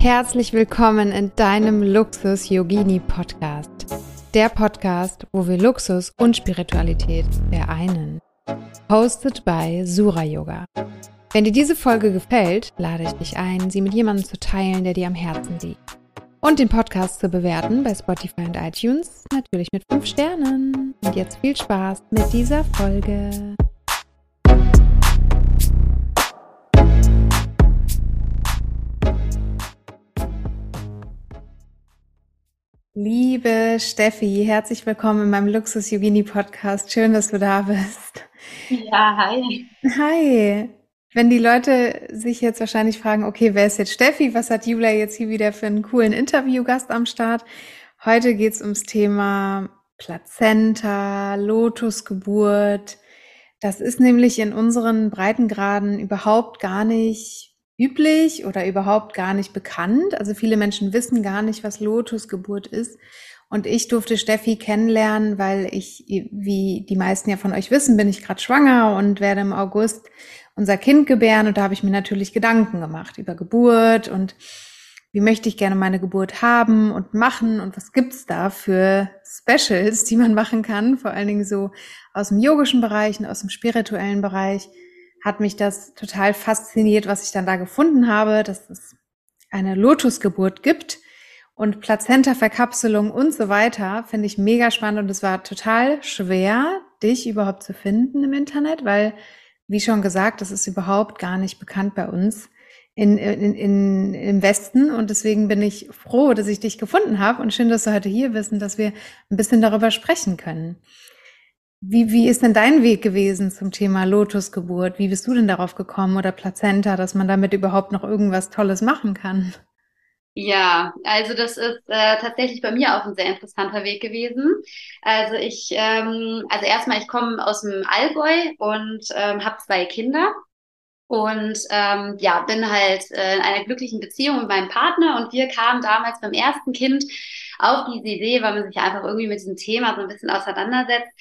Herzlich willkommen in deinem Luxus Yogini Podcast. Der Podcast, wo wir Luxus und Spiritualität vereinen. Hosted by Sura Yoga. Wenn dir diese Folge gefällt, lade ich dich ein, sie mit jemandem zu teilen, der dir am Herzen liegt. Und den Podcast zu bewerten bei Spotify und iTunes, natürlich mit 5 Sternen. Und jetzt viel Spaß mit dieser Folge. Liebe Steffi, herzlich willkommen in meinem Luxus Yogini Podcast. Schön, dass du da bist. Ja, hi. Hi. Wenn die Leute sich jetzt wahrscheinlich fragen, okay, wer ist jetzt Steffi? Was hat Julia jetzt hier wieder für einen coolen Interviewgast am Start? Heute geht's ums Thema Plazenta, Lotusgeburt. Das ist nämlich in unseren Breitengraden überhaupt gar nicht üblich oder überhaupt gar nicht bekannt. Also viele Menschen wissen gar nicht, was Lotusgeburt ist. Und ich durfte Steffi kennenlernen, weil ich, wie die meisten ja von euch wissen, bin ich gerade schwanger und werde im August unser Kind gebären. Und da habe ich mir natürlich Gedanken gemacht über Geburt und wie möchte ich gerne meine Geburt haben und machen und was gibt's da für Specials, die man machen kann, vor allen Dingen so aus dem yogischen Bereich und aus dem spirituellen Bereich hat mich das total fasziniert, was ich dann da gefunden habe, dass es eine Lotusgeburt gibt und Plazenta-Verkapselung und so weiter, finde ich mega spannend und es war total schwer, dich überhaupt zu finden im Internet, weil, wie schon gesagt, das ist überhaupt gar nicht bekannt bei uns in, in, in, im Westen und deswegen bin ich froh, dass ich dich gefunden habe und schön, dass du heute hier bist und dass wir ein bisschen darüber sprechen können. Wie, wie ist denn dein Weg gewesen zum Thema Lotusgeburt? Wie bist du denn darauf gekommen oder Plazenta, dass man damit überhaupt noch irgendwas Tolles machen kann? Ja, also das ist äh, tatsächlich bei mir auch ein sehr interessanter Weg gewesen. Also ich, ähm, also erstmal, ich komme aus dem Allgäu und ähm, habe zwei Kinder und ähm, ja, bin halt äh, in einer glücklichen Beziehung mit meinem Partner und wir kamen damals beim ersten Kind auf diese Idee, weil man sich einfach irgendwie mit diesem Thema so ein bisschen auseinandersetzt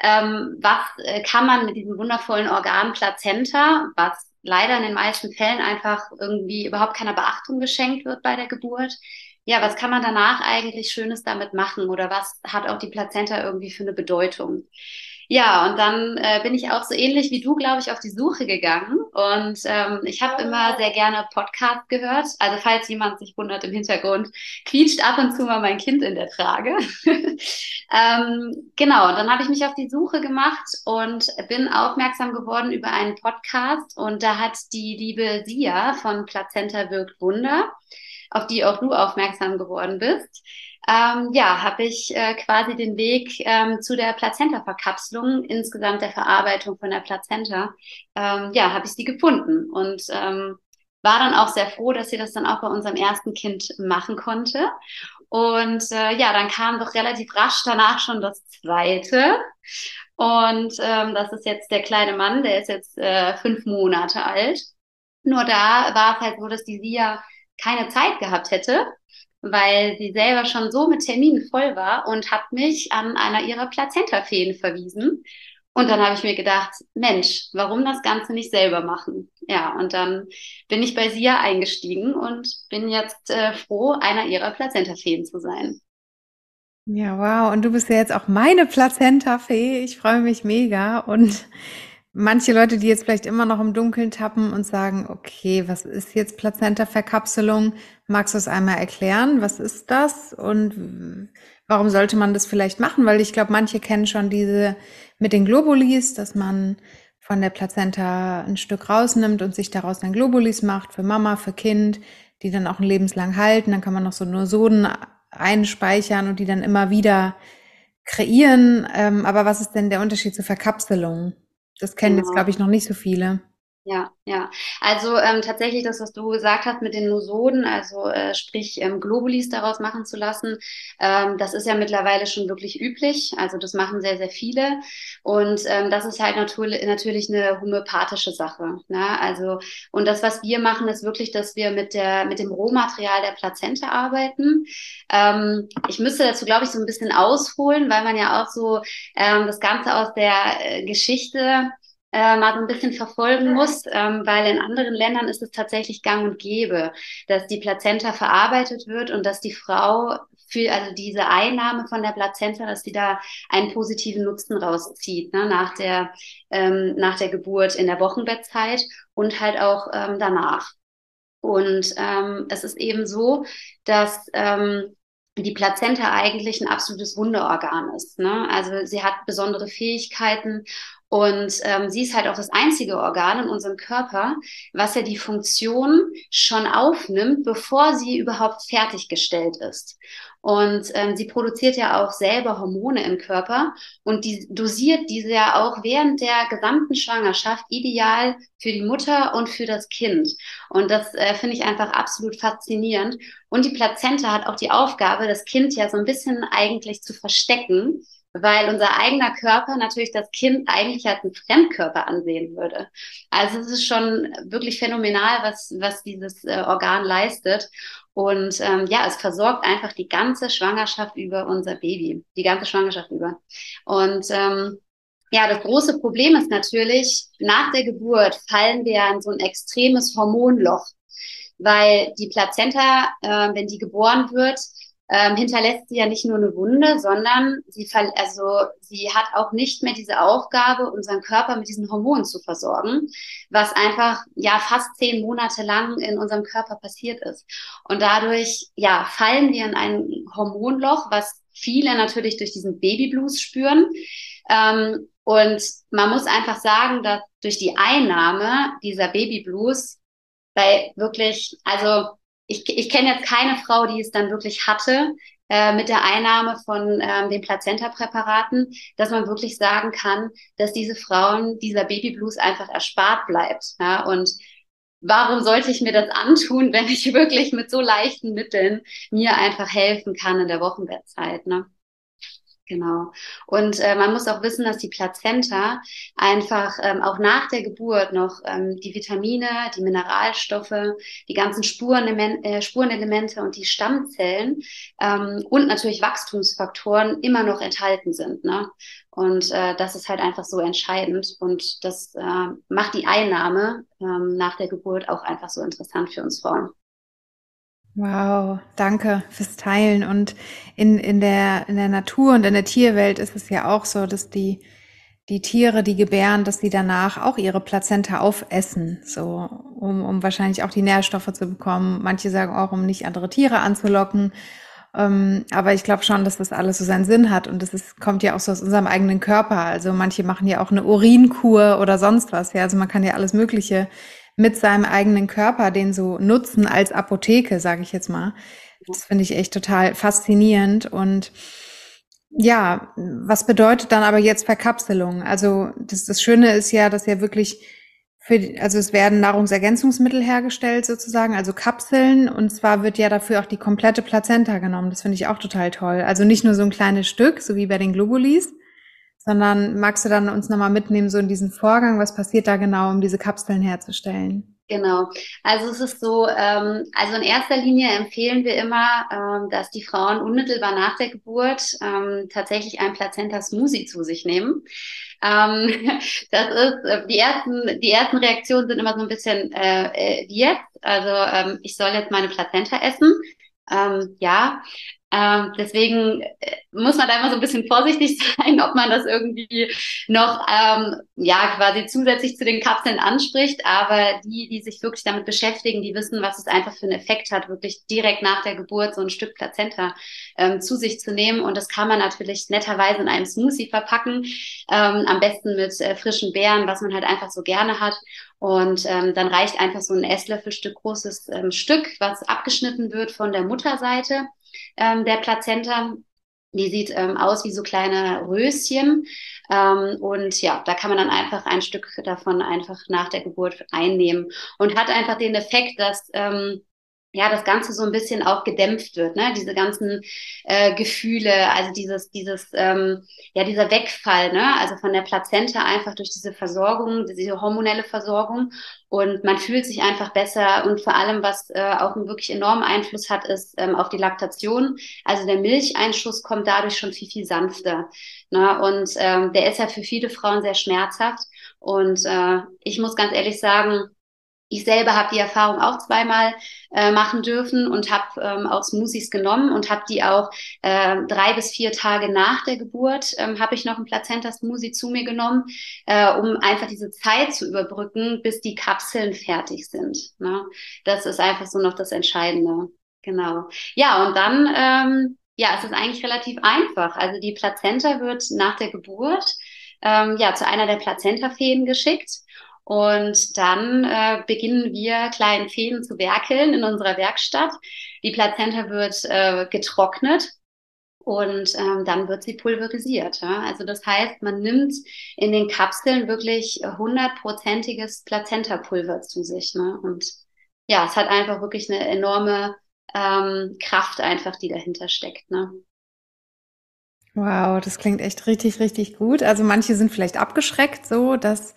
ähm, was äh, kann man mit diesem wundervollen Organ Plazenta, was leider in den meisten Fällen einfach irgendwie überhaupt keiner Beachtung geschenkt wird bei der Geburt. Ja, was kann man danach eigentlich Schönes damit machen oder was hat auch die Plazenta irgendwie für eine Bedeutung? Ja, und dann äh, bin ich auch so ähnlich wie du, glaube ich, auf die Suche gegangen. Und ähm, ich habe immer sehr gerne Podcasts gehört. Also falls jemand sich wundert im Hintergrund, quietscht ab und zu mal mein Kind in der Trage. ähm, genau, dann habe ich mich auf die Suche gemacht und bin aufmerksam geworden über einen Podcast. Und da hat die liebe Sia von Plazenta wirkt Wunder, auf die auch du aufmerksam geworden bist, ähm, ja, habe ich äh, quasi den Weg ähm, zu der Plazenta-Verkapselung, insgesamt der Verarbeitung von der Plazenta, ähm, ja, habe ich sie gefunden und ähm, war dann auch sehr froh, dass sie das dann auch bei unserem ersten Kind machen konnte. Und äh, ja, dann kam doch relativ rasch danach schon das zweite. Und ähm, das ist jetzt der kleine Mann, der ist jetzt äh, fünf Monate alt. Nur da war es halt so, dass die Sia keine Zeit gehabt hätte, weil sie selber schon so mit Terminen voll war und hat mich an einer ihrer Plazenta-Feen verwiesen. Und dann habe ich mir gedacht, Mensch, warum das Ganze nicht selber machen? Ja, und dann bin ich bei Sia eingestiegen und bin jetzt äh, froh, einer ihrer Plazenta-Feen zu sein. Ja, wow. Und du bist ja jetzt auch meine Plazenta-Fee. Ich freue mich mega. Und manche Leute, die jetzt vielleicht immer noch im Dunkeln tappen und sagen, okay, was ist jetzt Plazenta-Verkapselung? Magst du es einmal erklären? Was ist das? Und warum sollte man das vielleicht machen? Weil ich glaube, manche kennen schon diese mit den Globulis, dass man von der Plazenta ein Stück rausnimmt und sich daraus dann Globulis macht für Mama, für Kind, die dann auch ein lebenslang halten. Dann kann man noch so Nosoden einspeichern und die dann immer wieder kreieren. Ähm, aber was ist denn der Unterschied zur Verkapselung? Das kennen genau. jetzt, glaube ich, noch nicht so viele. Ja, ja. Also ähm, tatsächlich das, was du gesagt hast mit den Nosoden, also äh, sprich ähm, Globulis daraus machen zu lassen, ähm, das ist ja mittlerweile schon wirklich üblich. Also das machen sehr, sehr viele. Und ähm, das ist halt natürlich, natürlich eine homöopathische Sache. Ne? Also, und das, was wir machen, ist wirklich, dass wir mit der, mit dem Rohmaterial der Plazente arbeiten. Ähm, ich müsste dazu, glaube ich, so ein bisschen ausholen, weil man ja auch so ähm, das Ganze aus der äh, Geschichte äh, mal so ein bisschen verfolgen muss, ähm, weil in anderen Ländern ist es tatsächlich gang und gäbe, dass die Plazenta verarbeitet wird und dass die Frau für also diese Einnahme von der Plazenta, dass sie da einen positiven Nutzen rauszieht ne, nach der ähm, nach der Geburt in der Wochenbettzeit und halt auch ähm, danach. Und ähm, es ist eben so, dass ähm, die Plazenta eigentlich ein absolutes Wunderorgan ist. Ne? Also sie hat besondere Fähigkeiten und ähm, sie ist halt auch das einzige Organ in unserem Körper, was ja die Funktion schon aufnimmt, bevor sie überhaupt fertiggestellt ist. Und ähm, sie produziert ja auch selber Hormone im Körper und die dosiert diese ja auch während der gesamten Schwangerschaft ideal für die Mutter und für das Kind. Und das äh, finde ich einfach absolut faszinierend. Und die Plazenta hat auch die Aufgabe, das Kind ja so ein bisschen eigentlich zu verstecken weil unser eigener Körper natürlich das Kind eigentlich als einen Fremdkörper ansehen würde. Also es ist schon wirklich phänomenal, was, was dieses äh, Organ leistet. Und ähm, ja, es versorgt einfach die ganze Schwangerschaft über unser Baby, die ganze Schwangerschaft über. Und ähm, ja, das große Problem ist natürlich, nach der Geburt fallen wir in so ein extremes Hormonloch, weil die Plazenta, äh, wenn die geboren wird, ähm, hinterlässt sie ja nicht nur eine Wunde, sondern sie, also, sie hat auch nicht mehr diese Aufgabe, unseren Körper mit diesen Hormonen zu versorgen, was einfach ja fast zehn Monate lang in unserem Körper passiert ist. Und dadurch ja fallen wir in ein Hormonloch, was viele natürlich durch diesen Babyblues spüren. Ähm, und man muss einfach sagen, dass durch die Einnahme dieser Babyblues bei wirklich, also ich, ich kenne jetzt keine Frau, die es dann wirklich hatte äh, mit der Einnahme von ähm, den Plazenta-Präparaten, dass man wirklich sagen kann, dass diese Frauen dieser Babyblues einfach erspart bleibt. Ja? Und warum sollte ich mir das antun, wenn ich wirklich mit so leichten Mitteln mir einfach helfen kann in der Wochenbettzeit? Ne? Genau. Und äh, man muss auch wissen, dass die Plazenta einfach ähm, auch nach der Geburt noch ähm, die Vitamine, die Mineralstoffe, die ganzen Spurenelement, äh, Spurenelemente und die Stammzellen ähm, und natürlich Wachstumsfaktoren immer noch enthalten sind. Ne? Und äh, das ist halt einfach so entscheidend und das äh, macht die Einnahme ähm, nach der Geburt auch einfach so interessant für uns Frauen. Wow, danke fürs Teilen. Und in, in, der, in der Natur und in der Tierwelt ist es ja auch so, dass die, die Tiere, die gebären, dass sie danach auch ihre Plazenta aufessen, so, um, um wahrscheinlich auch die Nährstoffe zu bekommen. Manche sagen auch, um nicht andere Tiere anzulocken. Ähm, aber ich glaube schon, dass das alles so seinen Sinn hat und das ist, kommt ja auch so aus unserem eigenen Körper. Also manche machen ja auch eine Urinkur oder sonst was. Ja, also man kann ja alles Mögliche mit seinem eigenen Körper den so nutzen als Apotheke, sage ich jetzt mal. Das finde ich echt total faszinierend. Und ja, was bedeutet dann aber jetzt Verkapselung? Also das, das Schöne ist ja, dass ja wirklich für, also es werden Nahrungsergänzungsmittel hergestellt sozusagen, also Kapseln. Und zwar wird ja dafür auch die komplette Plazenta genommen. Das finde ich auch total toll. Also nicht nur so ein kleines Stück, so wie bei den Globulis, sondern magst du dann uns nochmal mitnehmen, so in diesen Vorgang, was passiert da genau, um diese Kapseln herzustellen? Genau. Also es ist so, ähm, also in erster Linie empfehlen wir immer, ähm, dass die Frauen unmittelbar nach der Geburt ähm, tatsächlich ein Plazenta-Smoothie zu sich nehmen. Ähm, das ist, äh, die ersten, die ersten Reaktionen sind immer so ein bisschen äh, äh, jetzt. Also ähm, ich soll jetzt meine Plazenta essen. Ähm, ja, ähm, deswegen äh, muss man da immer so ein bisschen vorsichtig sein, ob man das irgendwie noch ähm, ja quasi zusätzlich zu den Kapseln anspricht. Aber die, die sich wirklich damit beschäftigen, die wissen, was es einfach für einen Effekt hat, wirklich direkt nach der Geburt so ein Stück Plazenta ähm, zu sich zu nehmen. Und das kann man natürlich netterweise in einem Smoothie verpacken, ähm, am besten mit äh, frischen Beeren, was man halt einfach so gerne hat. Und ähm, dann reicht einfach so ein Esslöffelstück großes ähm, Stück, was abgeschnitten wird von der Mutterseite ähm, der Plazenta. Die sieht ähm, aus wie so kleine Röschen. Ähm, und ja, da kann man dann einfach ein Stück davon einfach nach der Geburt einnehmen und hat einfach den Effekt, dass ähm, ja, das Ganze so ein bisschen auch gedämpft wird, ne? Diese ganzen äh, Gefühle, also dieses, dieses, ähm, ja, dieser Wegfall, ne? Also von der Plazenta einfach durch diese Versorgung, diese hormonelle Versorgung. Und man fühlt sich einfach besser und vor allem, was äh, auch einen wirklich enormen Einfluss hat, ist ähm, auf die Laktation. Also der Milcheinschuss kommt dadurch schon viel, viel sanfter. Ne? Und ähm, der ist ja für viele Frauen sehr schmerzhaft. Und äh, ich muss ganz ehrlich sagen, ich selber habe die Erfahrung auch zweimal äh, machen dürfen und habe ähm, auch Smoothies genommen und habe die auch äh, drei bis vier Tage nach der Geburt ähm, habe ich noch ein Plazenta-Smoothie zu mir genommen, äh, um einfach diese Zeit zu überbrücken, bis die Kapseln fertig sind. Ne? Das ist einfach so noch das Entscheidende. Genau. Ja, und dann, ähm, ja, es ist eigentlich relativ einfach. Also die Plazenta wird nach der Geburt ähm, ja zu einer der Plazenta-Fäden geschickt. Und dann äh, beginnen wir kleinen Fäden zu werkeln in unserer Werkstatt. Die Plazenta wird äh, getrocknet und ähm, dann wird sie pulverisiert. Ja? Also das heißt, man nimmt in den Kapseln wirklich hundertprozentiges Plazentapulver zu sich. Ne? Und ja, es hat einfach wirklich eine enorme ähm, Kraft einfach, die dahinter steckt. Ne? Wow, das klingt echt richtig, richtig gut. Also manche sind vielleicht abgeschreckt, so dass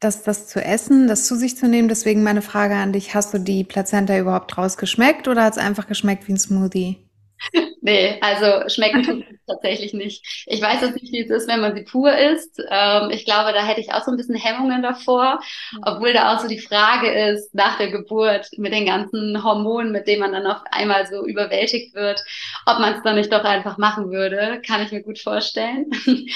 das, das zu essen, das zu sich zu nehmen. Deswegen meine Frage an dich, hast du die Plazenta überhaupt rausgeschmeckt oder hat es einfach geschmeckt wie ein Smoothie? Nee, also schmecken tut es tatsächlich nicht. Ich weiß jetzt nicht, wie es ist, wenn man sie pur isst. Ähm, ich glaube, da hätte ich auch so ein bisschen Hemmungen davor, obwohl da auch so die Frage ist, nach der Geburt mit den ganzen Hormonen, mit denen man dann auf einmal so überwältigt wird, ob man es dann nicht doch einfach machen würde, kann ich mir gut vorstellen.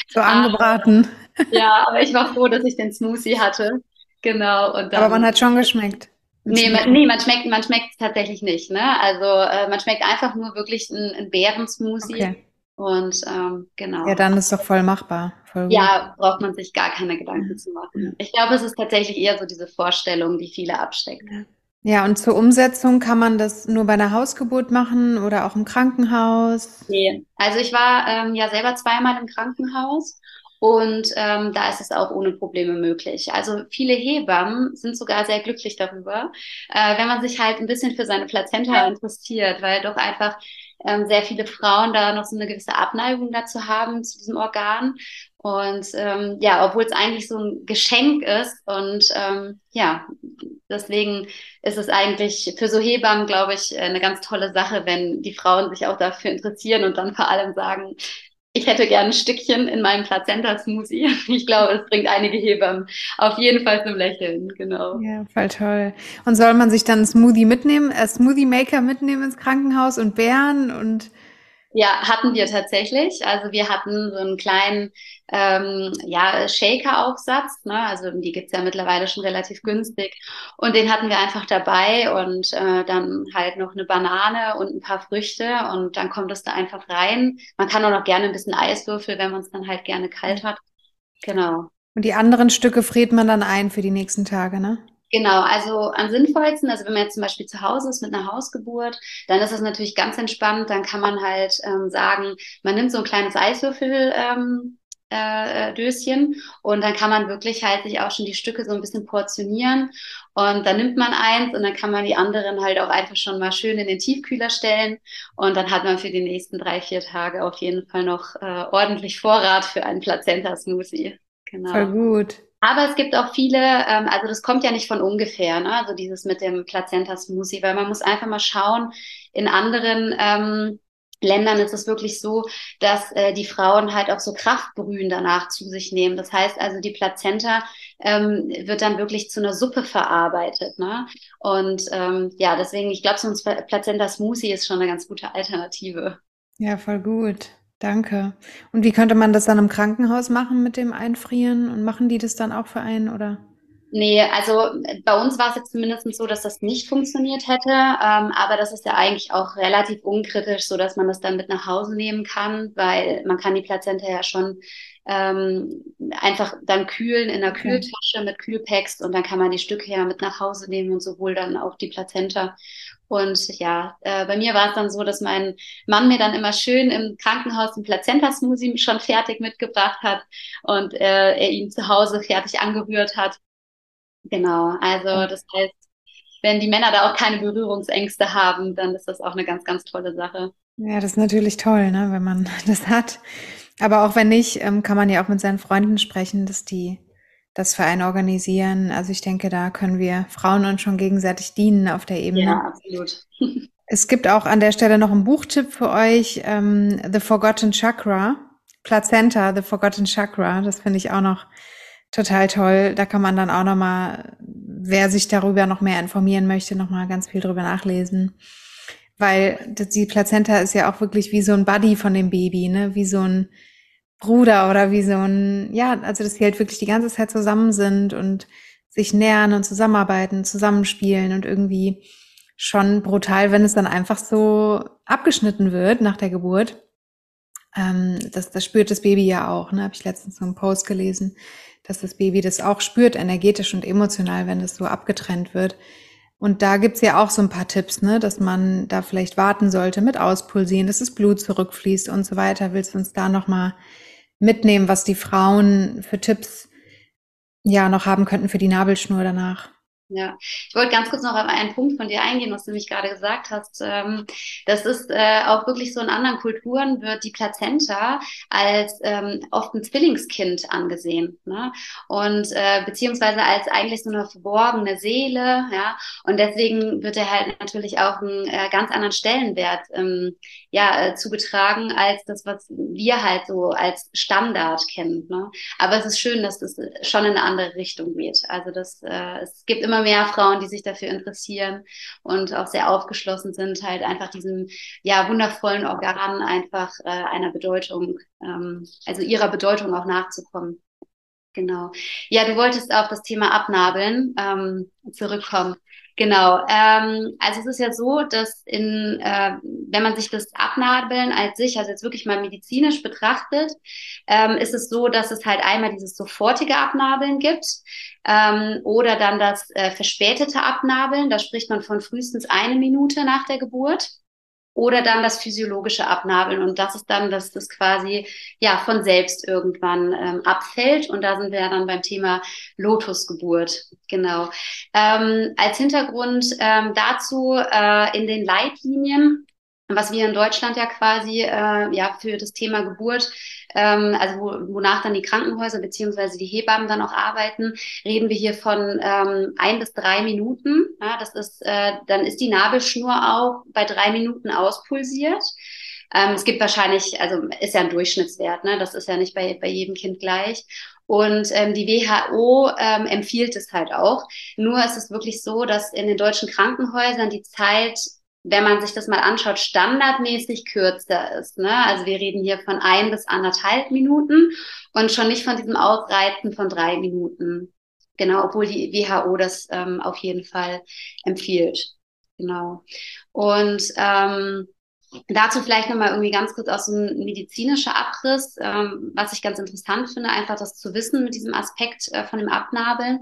So angebraten. ja, aber ich war froh, dass ich den Smoothie hatte. Genau. Und dann, aber man hat schon geschmeckt. Nee, man, nee, man schmeckt, man schmeckt es tatsächlich nicht. Ne? Also äh, man schmeckt einfach nur wirklich ein, ein Beerensmoothie. Okay. Und ähm, genau. Ja, dann ist doch voll machbar. Voll ja, braucht man sich gar keine Gedanken zu machen. Ich glaube, es ist tatsächlich eher so diese Vorstellung, die viele absteckt. Ja. Ja, und zur Umsetzung kann man das nur bei einer Hausgeburt machen oder auch im Krankenhaus? Nee, also ich war ähm, ja selber zweimal im Krankenhaus und ähm, da ist es auch ohne Probleme möglich. Also viele Hebammen sind sogar sehr glücklich darüber, äh, wenn man sich halt ein bisschen für seine Plazenta interessiert, weil doch einfach ähm, sehr viele Frauen da noch so eine gewisse Abneigung dazu haben, zu diesem Organ. Und ähm, ja, obwohl es eigentlich so ein Geschenk ist und ähm, ja, deswegen ist es eigentlich für so Hebammen, glaube ich, eine ganz tolle Sache, wenn die Frauen sich auch dafür interessieren und dann vor allem sagen, ich hätte gerne ein Stückchen in meinem Plazenta-Smoothie. Ich glaube, es bringt einige Hebammen auf jeden Fall zum Lächeln, genau. Ja, voll toll. Und soll man sich dann einen Smoothie mitnehmen, äh, Smoothie Maker mitnehmen ins Krankenhaus und Bären und ja, hatten wir tatsächlich. Also wir hatten so einen kleinen ähm, ja, Shaker-Aufsatz. Ne? Also die gibt's ja mittlerweile schon relativ günstig. Und den hatten wir einfach dabei und äh, dann halt noch eine Banane und ein paar Früchte und dann kommt es da einfach rein. Man kann auch noch gerne ein bisschen Eiswürfel, wenn man es dann halt gerne kalt hat. Genau. Und die anderen Stücke friert man dann ein für die nächsten Tage, ne? Genau, also am sinnvollsten, also wenn man jetzt zum Beispiel zu Hause ist mit einer Hausgeburt, dann ist es natürlich ganz entspannt. Dann kann man halt ähm, sagen, man nimmt so ein kleines Eiswürfel. Ähm, äh, Döschen und dann kann man wirklich halt sich auch schon die Stücke so ein bisschen portionieren und dann nimmt man eins und dann kann man die anderen halt auch einfach schon mal schön in den Tiefkühler stellen und dann hat man für die nächsten drei, vier Tage auf jeden Fall noch äh, ordentlich Vorrat für einen Plazenta-Smoothie. Genau. Voll gut. Aber es gibt auch viele, ähm, also das kommt ja nicht von ungefähr, ne? also dieses mit dem Plazenta-Smoothie, weil man muss einfach mal schauen, in anderen ähm, Ländern ist es wirklich so, dass äh, die Frauen halt auch so Kraftbrühen danach zu sich nehmen. Das heißt also, die Plazenta ähm, wird dann wirklich zu einer Suppe verarbeitet. Ne? Und ähm, ja, deswegen, ich glaube, so ein Plazenta-Smoothie ist schon eine ganz gute Alternative. Ja, voll gut. Danke. Und wie könnte man das dann im Krankenhaus machen mit dem Einfrieren? Und machen die das dann auch für einen, oder? Nee, also bei uns war es jetzt zumindest so, dass das nicht funktioniert hätte. Ähm, aber das ist ja eigentlich auch relativ unkritisch, so dass man das dann mit nach Hause nehmen kann, weil man kann die Plazenta ja schon ähm, einfach dann kühlen in der Kühltasche mit Kühlpacks und dann kann man die Stücke ja mit nach Hause nehmen und sowohl dann auch die Plazenta. Und ja, äh, bei mir war es dann so, dass mein Mann mir dann immer schön im Krankenhaus ein Plazenta-Smoothie schon fertig mitgebracht hat und äh, er ihn zu Hause fertig angerührt hat. Genau, also das heißt, wenn die Männer da auch keine Berührungsängste haben, dann ist das auch eine ganz, ganz tolle Sache. Ja, das ist natürlich toll, ne, wenn man das hat. Aber auch wenn nicht, ähm, kann man ja auch mit seinen Freunden sprechen, dass die das für einen organisieren. Also ich denke, da können wir Frauen uns schon gegenseitig dienen auf der Ebene. Ja, absolut. Es gibt auch an der Stelle noch einen Buchtipp für euch, ähm, The Forgotten Chakra, Plazenta, The Forgotten Chakra. Das finde ich auch noch Total toll. Da kann man dann auch nochmal, wer sich darüber noch mehr informieren möchte, nochmal ganz viel drüber nachlesen. Weil die Plazenta ist ja auch wirklich wie so ein Buddy von dem Baby, ne? Wie so ein Bruder oder wie so ein, ja, also dass die halt wirklich die ganze Zeit zusammen sind und sich nähern und zusammenarbeiten, zusammenspielen und irgendwie schon brutal, wenn es dann einfach so abgeschnitten wird nach der Geburt. Ähm, das, das spürt das Baby ja auch, ne? Habe ich letztens so einen Post gelesen, dass das Baby das auch spürt, energetisch und emotional, wenn es so abgetrennt wird. Und da gibt's ja auch so ein paar Tipps, ne, dass man da vielleicht warten sollte mit Auspulsieren, dass das Blut zurückfließt und so weiter. Willst du uns da nochmal mitnehmen, was die Frauen für Tipps ja noch haben könnten für die Nabelschnur danach? Ja, ich wollte ganz kurz noch auf einen Punkt von dir eingehen, was du nämlich gerade gesagt hast. Ähm, das ist äh, auch wirklich so in anderen Kulturen wird die Plazenta als ähm, oft ein Zwillingskind angesehen. Ne? Und äh, beziehungsweise als eigentlich so eine verborgene Seele, ja. Und deswegen wird er halt natürlich auch einen äh, ganz anderen Stellenwert ähm, ja, zugetragen als das, was wir halt so als Standard kennen. Ne? Aber es ist schön, dass das schon in eine andere Richtung geht. Also das, es gibt immer mehr Frauen, die sich dafür interessieren und auch sehr aufgeschlossen sind, halt einfach diesem ja wundervollen Organ einfach äh, einer Bedeutung, ähm, also ihrer Bedeutung auch nachzukommen. Genau. Ja, du wolltest auf das Thema Abnabeln ähm, zurückkommen. Genau. Ähm, also es ist ja so, dass in, äh, wenn man sich das Abnabeln als sich, also jetzt wirklich mal medizinisch betrachtet, ähm, ist es so, dass es halt einmal dieses sofortige Abnabeln gibt ähm, oder dann das äh, verspätete Abnabeln. Da spricht man von frühestens eine Minute nach der Geburt oder dann das physiologische Abnabeln. Und das ist dann, dass das quasi ja von selbst irgendwann ähm, abfällt. Und da sind wir ja dann beim Thema Lotusgeburt. Genau. Ähm, als Hintergrund ähm, dazu äh, in den Leitlinien was wir in Deutschland ja quasi äh, ja für das Thema Geburt, ähm, also wo, wonach dann die Krankenhäuser beziehungsweise die Hebammen dann auch arbeiten, reden wir hier von ähm, ein bis drei Minuten. Ja, das ist, äh, dann ist die Nabelschnur auch bei drei Minuten auspulsiert. Ähm, es gibt wahrscheinlich, also ist ja ein Durchschnittswert, ne? Das ist ja nicht bei, bei jedem Kind gleich. Und ähm, die WHO ähm, empfiehlt es halt auch. Nur ist es wirklich so, dass in den deutschen Krankenhäusern die Zeit wenn man sich das mal anschaut, standardmäßig kürzer ist. Ne? Also wir reden hier von ein bis anderthalb Minuten und schon nicht von diesem Ausreizen von drei Minuten. Genau, obwohl die WHO das ähm, auf jeden Fall empfiehlt. Genau. Und ähm, Dazu vielleicht nochmal irgendwie ganz kurz aus so ein medizinischer Abriss, ähm, was ich ganz interessant finde, einfach das zu wissen mit diesem Aspekt äh, von dem Abnabeln.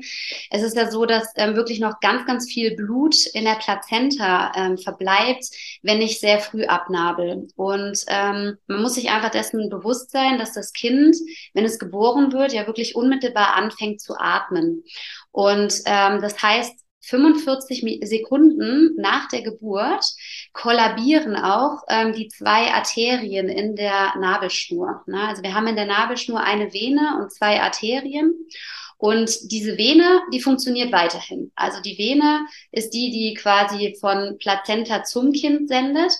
Es ist ja so, dass ähm, wirklich noch ganz, ganz viel Blut in der Plazenta ähm, verbleibt, wenn ich sehr früh abnabel. Und ähm, man muss sich einfach dessen bewusst sein, dass das Kind, wenn es geboren wird, ja wirklich unmittelbar anfängt zu atmen. Und ähm, das heißt, 45 Sekunden nach der Geburt kollabieren auch ähm, die zwei Arterien in der Nabelschnur. Ne? Also wir haben in der Nabelschnur eine Vene und zwei Arterien. Und diese Vene, die funktioniert weiterhin. Also die Vene ist die, die quasi von Plazenta zum Kind sendet.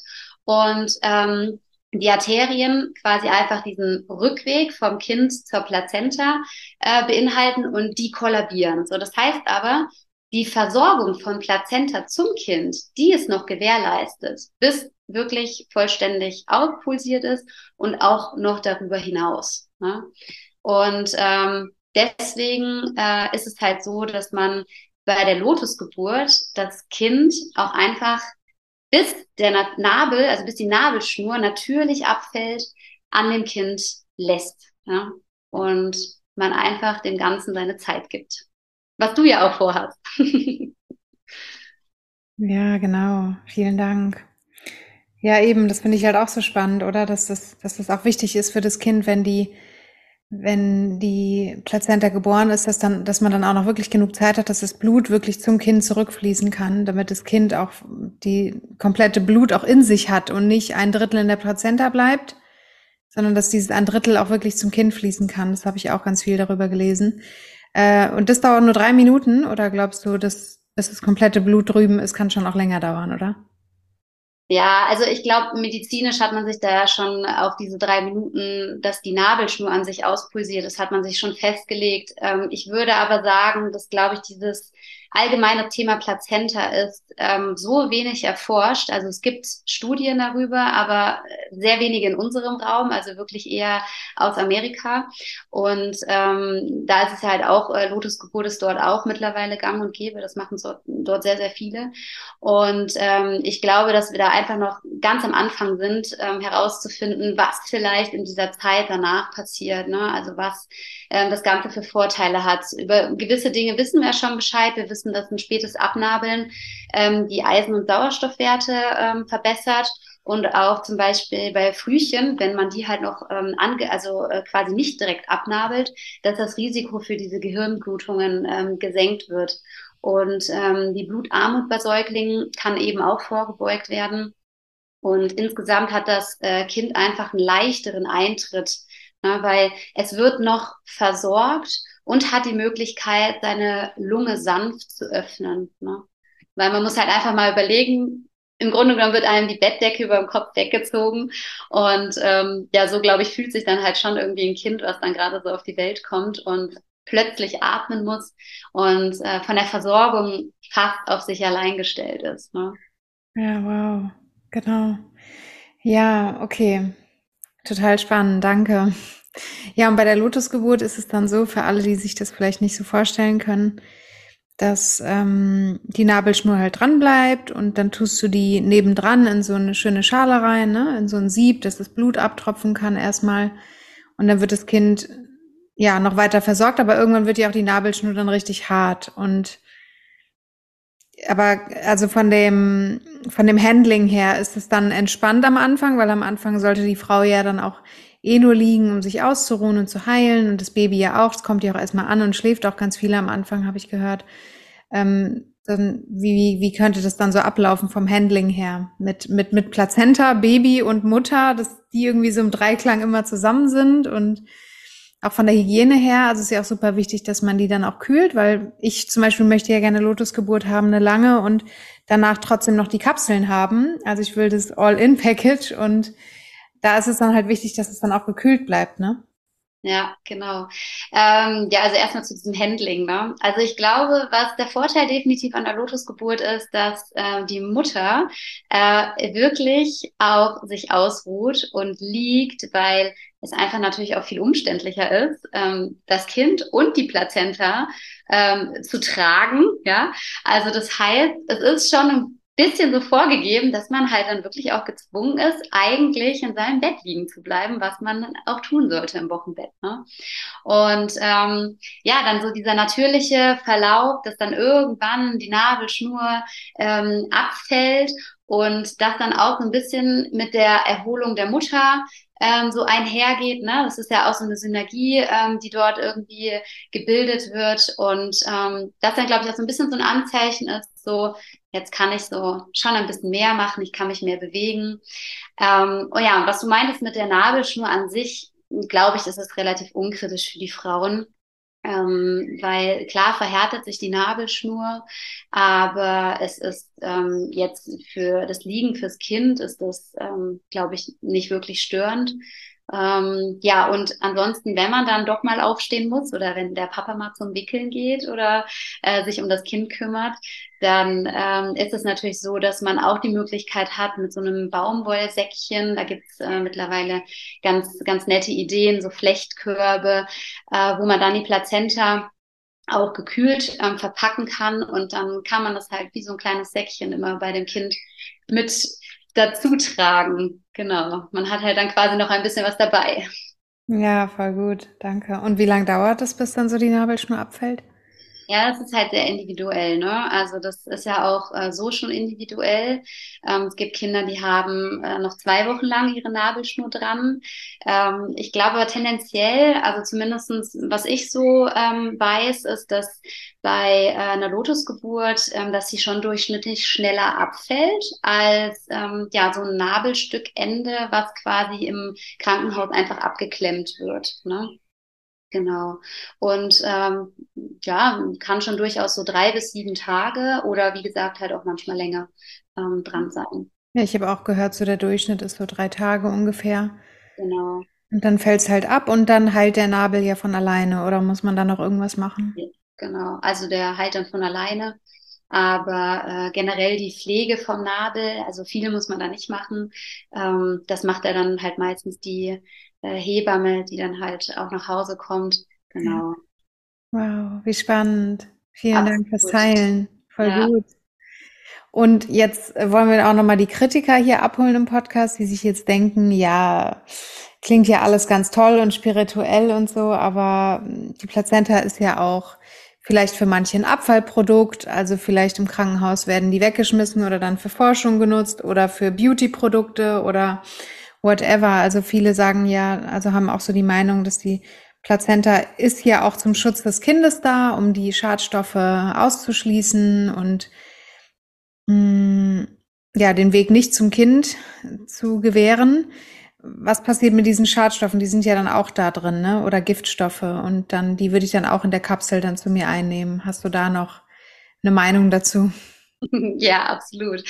Und ähm, die Arterien quasi einfach diesen Rückweg vom Kind zur Plazenta äh, beinhalten und die kollabieren. So, das heißt aber, die Versorgung von Plazenta zum Kind, die ist noch gewährleistet, bis wirklich vollständig auspulsiert ist und auch noch darüber hinaus. Ne? Und ähm, deswegen äh, ist es halt so, dass man bei der Lotusgeburt das Kind auch einfach bis der Nabel, also bis die Nabelschnur natürlich abfällt, an dem Kind lässt. Ja? Und man einfach dem Ganzen seine Zeit gibt was du ja auch vorhast. ja, genau. Vielen Dank. Ja, eben, das finde ich halt auch so spannend, oder? Dass das, dass das auch wichtig ist für das Kind, wenn die, wenn die Plazenta geboren ist, dass dann, dass man dann auch noch wirklich genug Zeit hat, dass das Blut wirklich zum Kind zurückfließen kann, damit das Kind auch die komplette Blut auch in sich hat und nicht ein Drittel in der Plazenta bleibt, sondern dass dieses ein Drittel auch wirklich zum Kind fließen kann. Das habe ich auch ganz viel darüber gelesen. Äh, und das dauert nur drei Minuten oder glaubst du, dass, dass das komplette Blut drüben ist, kann schon auch länger dauern, oder? Ja, also ich glaube, medizinisch hat man sich da schon auf diese drei Minuten, dass die Nabelschnur an sich auspulsiert, das hat man sich schon festgelegt. Ähm, ich würde aber sagen, dass, glaube ich, dieses allgemeine Thema Plazenta ist ähm, so wenig erforscht. Also es gibt Studien darüber, aber sehr wenige in unserem Raum, also wirklich eher aus Amerika. Und ähm, da ist es halt auch, äh, Lotusgeburt ist dort auch mittlerweile gang und gäbe. Das machen so, dort sehr, sehr viele. Und ähm, ich glaube, dass wir da einfach noch ganz am Anfang sind, ähm, herauszufinden, was vielleicht in dieser Zeit danach passiert. Ne? Also was ähm, das Ganze für Vorteile hat. Über gewisse Dinge wissen wir schon Bescheid. Wir wissen, dass ein spätes Abnabeln ähm, die Eisen- und Sauerstoffwerte ähm, verbessert. Und auch zum Beispiel bei Frühchen, wenn man die halt noch ähm, ange also äh, quasi nicht direkt abnabelt, dass das Risiko für diese Gehirnblutungen ähm, gesenkt wird. Und ähm, die Blutarmut bei Säuglingen kann eben auch vorgebeugt werden. Und insgesamt hat das äh, Kind einfach einen leichteren Eintritt ne, weil es wird noch versorgt und hat die Möglichkeit, seine Lunge sanft zu öffnen. Ne? Weil man muss halt einfach mal überlegen, im Grunde genommen wird einem die Bettdecke über dem Kopf weggezogen. Und ähm, ja, so glaube ich, fühlt sich dann halt schon irgendwie ein Kind, was dann gerade so auf die Welt kommt und plötzlich atmen muss und äh, von der Versorgung fast auf sich allein gestellt ist. Ne? Ja, wow, genau. Ja, okay. Total spannend, danke. Ja, und bei der Lotusgeburt ist es dann so, für alle, die sich das vielleicht nicht so vorstellen können, dass ähm, die Nabelschnur halt dran bleibt und dann tust du die nebendran in so eine schöne Schale rein, ne? in so ein Sieb, dass das Blut abtropfen kann erstmal. Und dann wird das Kind ja noch weiter versorgt, aber irgendwann wird ja auch die Nabelschnur dann richtig hart. Und aber also von dem von dem Handling her ist es dann entspannt am Anfang, weil am Anfang sollte die Frau ja dann auch eh nur liegen, um sich auszuruhen und zu heilen und das Baby ja auch. Es kommt ja auch erstmal an und schläft auch ganz viel am Anfang, habe ich gehört. Ähm, dann, wie, wie könnte das dann so ablaufen vom Handling her? Mit, mit, mit Plazenta, Baby und Mutter, dass die irgendwie so im Dreiklang immer zusammen sind und auch von der Hygiene her, also ist ja auch super wichtig, dass man die dann auch kühlt, weil ich zum Beispiel möchte ja gerne Lotusgeburt haben, eine lange und danach trotzdem noch die Kapseln haben. Also ich will das All-in-Package und da ist es dann halt wichtig, dass es dann auch gekühlt bleibt, ne? Ja, genau. Ähm, ja, also erstmal zu diesem Handling. Ne? Also ich glaube, was der Vorteil definitiv an der Lotusgeburt ist, dass äh, die Mutter äh, wirklich auch sich ausruht und liegt, weil es einfach natürlich auch viel umständlicher ist, ähm, das Kind und die Plazenta ähm, zu tragen. Ja, also das heißt, es ist schon ein bisschen so vorgegeben, dass man halt dann wirklich auch gezwungen ist, eigentlich in seinem Bett liegen zu bleiben, was man auch tun sollte im Wochenbett. Ne? Und ähm, ja, dann so dieser natürliche Verlauf, dass dann irgendwann die Nabelschnur ähm, abfällt und das dann auch ein bisschen mit der Erholung der Mutter ähm, so einhergeht. Ne? Das ist ja auch so eine Synergie, ähm, die dort irgendwie gebildet wird und ähm, das dann, glaube ich, auch so ein bisschen so ein Anzeichen ist, so jetzt kann ich so schon ein bisschen mehr machen, ich kann mich mehr bewegen. Ähm, oh ja, und was du meintest mit der Nabelschnur an sich, glaube ich, ist es relativ unkritisch für die Frauen. Ähm, weil klar verhärtet sich die Nabelschnur, aber es ist ähm, jetzt für das Liegen fürs Kind ist das, ähm, glaube ich, nicht wirklich störend. Ähm, ja, und ansonsten, wenn man dann doch mal aufstehen muss oder wenn der Papa mal zum Wickeln geht oder äh, sich um das Kind kümmert, dann ähm, ist es natürlich so, dass man auch die Möglichkeit hat mit so einem Baumwollsäckchen, da gibt's äh, mittlerweile ganz, ganz nette Ideen, so Flechtkörbe, äh, wo man dann die Plazenta auch gekühlt ähm, verpacken kann und dann kann man das halt wie so ein kleines Säckchen immer bei dem Kind mit dazu tragen. Genau. Man hat halt dann quasi noch ein bisschen was dabei. Ja, voll gut. Danke. Und wie lange dauert es, bis dann so die Nabelschnur abfällt? Ja, das ist halt sehr individuell, ne? Also das ist ja auch äh, so schon individuell. Ähm, es gibt Kinder, die haben äh, noch zwei Wochen lang ihre Nabelschnur dran. Ähm, ich glaube tendenziell, also zumindestens was ich so ähm, weiß, ist, dass bei äh, einer Lotusgeburt, ähm, dass sie schon durchschnittlich schneller abfällt als ähm, ja so ein Nabelstückende, was quasi im Krankenhaus einfach abgeklemmt wird. Ne? Genau. Und ähm, ja, kann schon durchaus so drei bis sieben Tage oder wie gesagt halt auch manchmal länger ähm, dran sein. Ja, ich habe auch gehört, so der Durchschnitt ist so drei Tage ungefähr. Genau. Und dann fällt es halt ab und dann heilt der Nabel ja von alleine, oder muss man da noch irgendwas machen? Genau. Also der heilt dann von alleine. Aber äh, generell die Pflege vom Nabel, also viel muss man da nicht machen. Ähm, das macht er dann halt meistens die Hebamme, die dann halt auch nach Hause kommt. Genau. Wow, wie spannend. Vielen Absolut. Dank fürs Teilen. Voll Ja. gut. Und jetzt äh, wollen wir auch nochmal die Kritiker hier abholen im Podcast, die sich jetzt denken, ja, klingt ja alles ganz toll und spirituell und so, aber mm, die Plazenta ist ja auch vielleicht für manche ein Abfallprodukt, also vielleicht im Krankenhaus werden die weggeschmissen oder dann für Forschung genutzt oder für Beauty-Produkte oder whatever. Also viele sagen ja, also haben auch so die Meinung, dass die Plazenta ist ja auch zum Schutz des Kindes da, um die Schadstoffe auszuschließen und mh, ja, den Weg nicht zum Kind zu gewähren. Was passiert mit diesen Schadstoffen? Die sind ja dann auch da drin, ne? Oder Giftstoffe. Und dann, die würde ich dann auch in der Kapsel dann zu mir einnehmen. Hast du da noch eine Meinung dazu? Ja, absolut.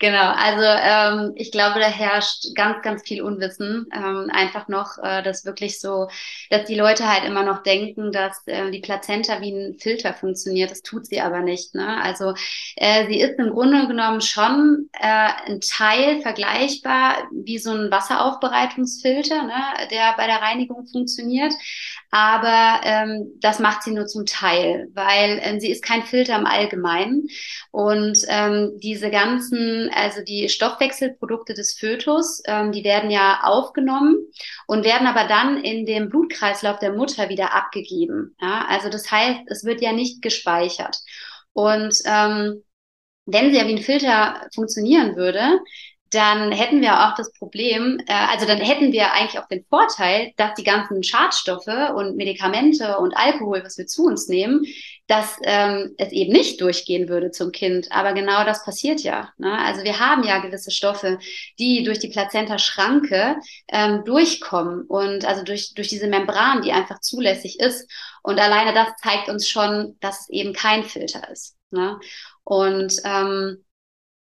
Genau. Also ähm, ich glaube, da herrscht ganz, ganz viel Unwissen. Ähm, einfach noch, äh, dass wirklich so, dass die Leute halt immer noch denken, dass äh, die Plazenta wie ein Filter funktioniert. Das tut sie aber nicht. Ne? Also äh, sie ist im Grunde genommen schon äh, ein Teil vergleichbar wie so ein Wasseraufbereitungsfilter, ne? der bei der Reinigung funktioniert. Aber ähm, das macht sie nur zum Teil, weil ähm, sie ist kein Filter im Allgemeinen. Und ähm, diese ganzen, also die Stoffwechselprodukte des Fötus, ähm, die werden ja aufgenommen und werden aber dann in dem Blutkreislauf der Mutter wieder abgegeben. Ja? Also das heißt, es wird ja nicht gespeichert. Und ähm, wenn sie ja wie ein Filter funktionieren würde, dann hätten wir auch das Problem, äh, also dann hätten wir eigentlich auch den Vorteil, dass die ganzen Schadstoffe und Medikamente und Alkohol, was wir zu uns nehmen, dass ähm, es eben nicht durchgehen würde zum Kind. Aber genau das passiert ja. Ne? Also wir haben ja gewisse Stoffe, die durch die Plazenta-Schranke ähm, durchkommen und also durch, durch diese Membran, die einfach zulässig ist. Und alleine das zeigt uns schon, dass es eben kein Filter ist. Ne? Und ähm,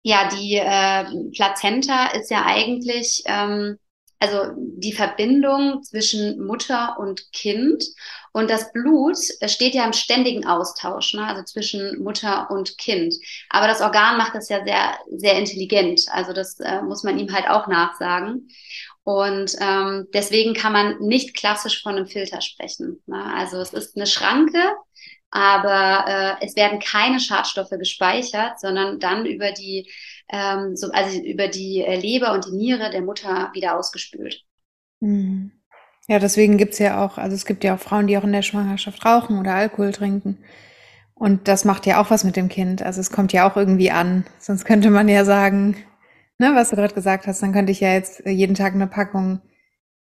ja, die äh, Plazenta ist ja eigentlich ähm, also die Verbindung zwischen Mutter und Kind und das Blut steht ja im ständigen Austausch, ne? also zwischen Mutter und Kind. Aber das Organ macht das ja sehr, sehr intelligent. Also das äh, muss man ihm halt auch nachsagen. Und ähm, deswegen kann man nicht klassisch von einem Filter sprechen. Ne? Also es ist eine Schranke, aber äh, es werden keine Schadstoffe gespeichert, sondern dann über die, ähm, so, also über die äh, Leber und die Niere der Mutter wieder ausgespült. Mhm. Ja, deswegen gibt's ja auch, also es gibt ja auch Frauen, die auch in der Schwangerschaft rauchen oder Alkohol trinken. Und das macht ja auch was mit dem Kind. Also es kommt ja auch irgendwie an. Sonst könnte man ja sagen, ne, was du gerade gesagt hast, dann könnte ich ja jetzt jeden Tag eine Packung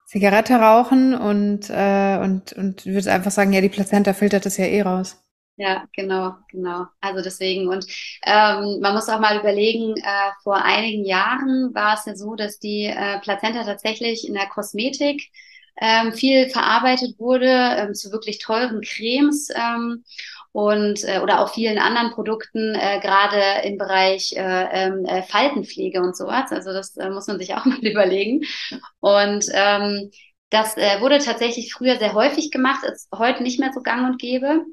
Zigarette rauchen und, äh, und, und würde einfach sagen, ja, die Plazenta filtert das ja eh raus. Ja, genau, genau. Also deswegen. Und ähm, man muss auch mal überlegen, äh, vor einigen Jahren war es ja so, dass die äh, Plazenta tatsächlich in der Kosmetik ähm, viel verarbeitet wurde, ähm, zu wirklich teuren Cremes ähm, und äh, oder auch vielen anderen Produkten, äh, gerade im Bereich äh, ähm, äh, Faltenpflege und sowas. Also das äh, muss man sich auch mal überlegen. Und ähm, das äh, wurde tatsächlich früher sehr häufig gemacht, ist heute nicht mehr so gang und gäbe.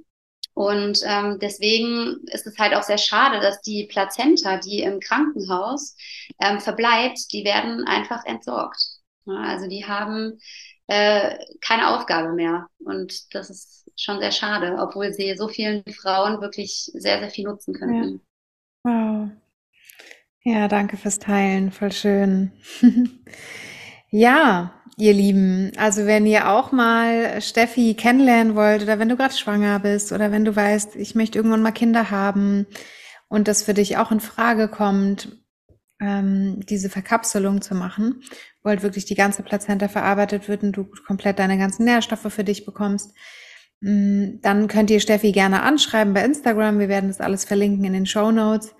Und ähm, deswegen ist es halt auch sehr schade, dass die Plazenta, die im Krankenhaus ähm, verbleibt, die werden einfach entsorgt. Ja, also die haben äh, keine Aufgabe mehr. Und das ist schon sehr schade, obwohl sie so vielen Frauen wirklich sehr, sehr viel nutzen Ja. könnten. Wow. Ja, danke fürs Teilen. Voll schön. Ja, ihr Lieben, also wenn ihr auch mal Steffi kennenlernen wollt oder wenn du gerade schwanger bist oder wenn du weißt, ich möchte irgendwann mal Kinder haben und das für dich auch in Frage kommt, ähm, diese Verkapselung zu machen, wo halt wirklich die ganze Plazenta verarbeitet wird und du komplett deine ganzen Nährstoffe für dich bekommst, mm, dann könnt ihr Steffi gerne anschreiben bei Instagram. Wir werden das alles verlinken in den Show Notes.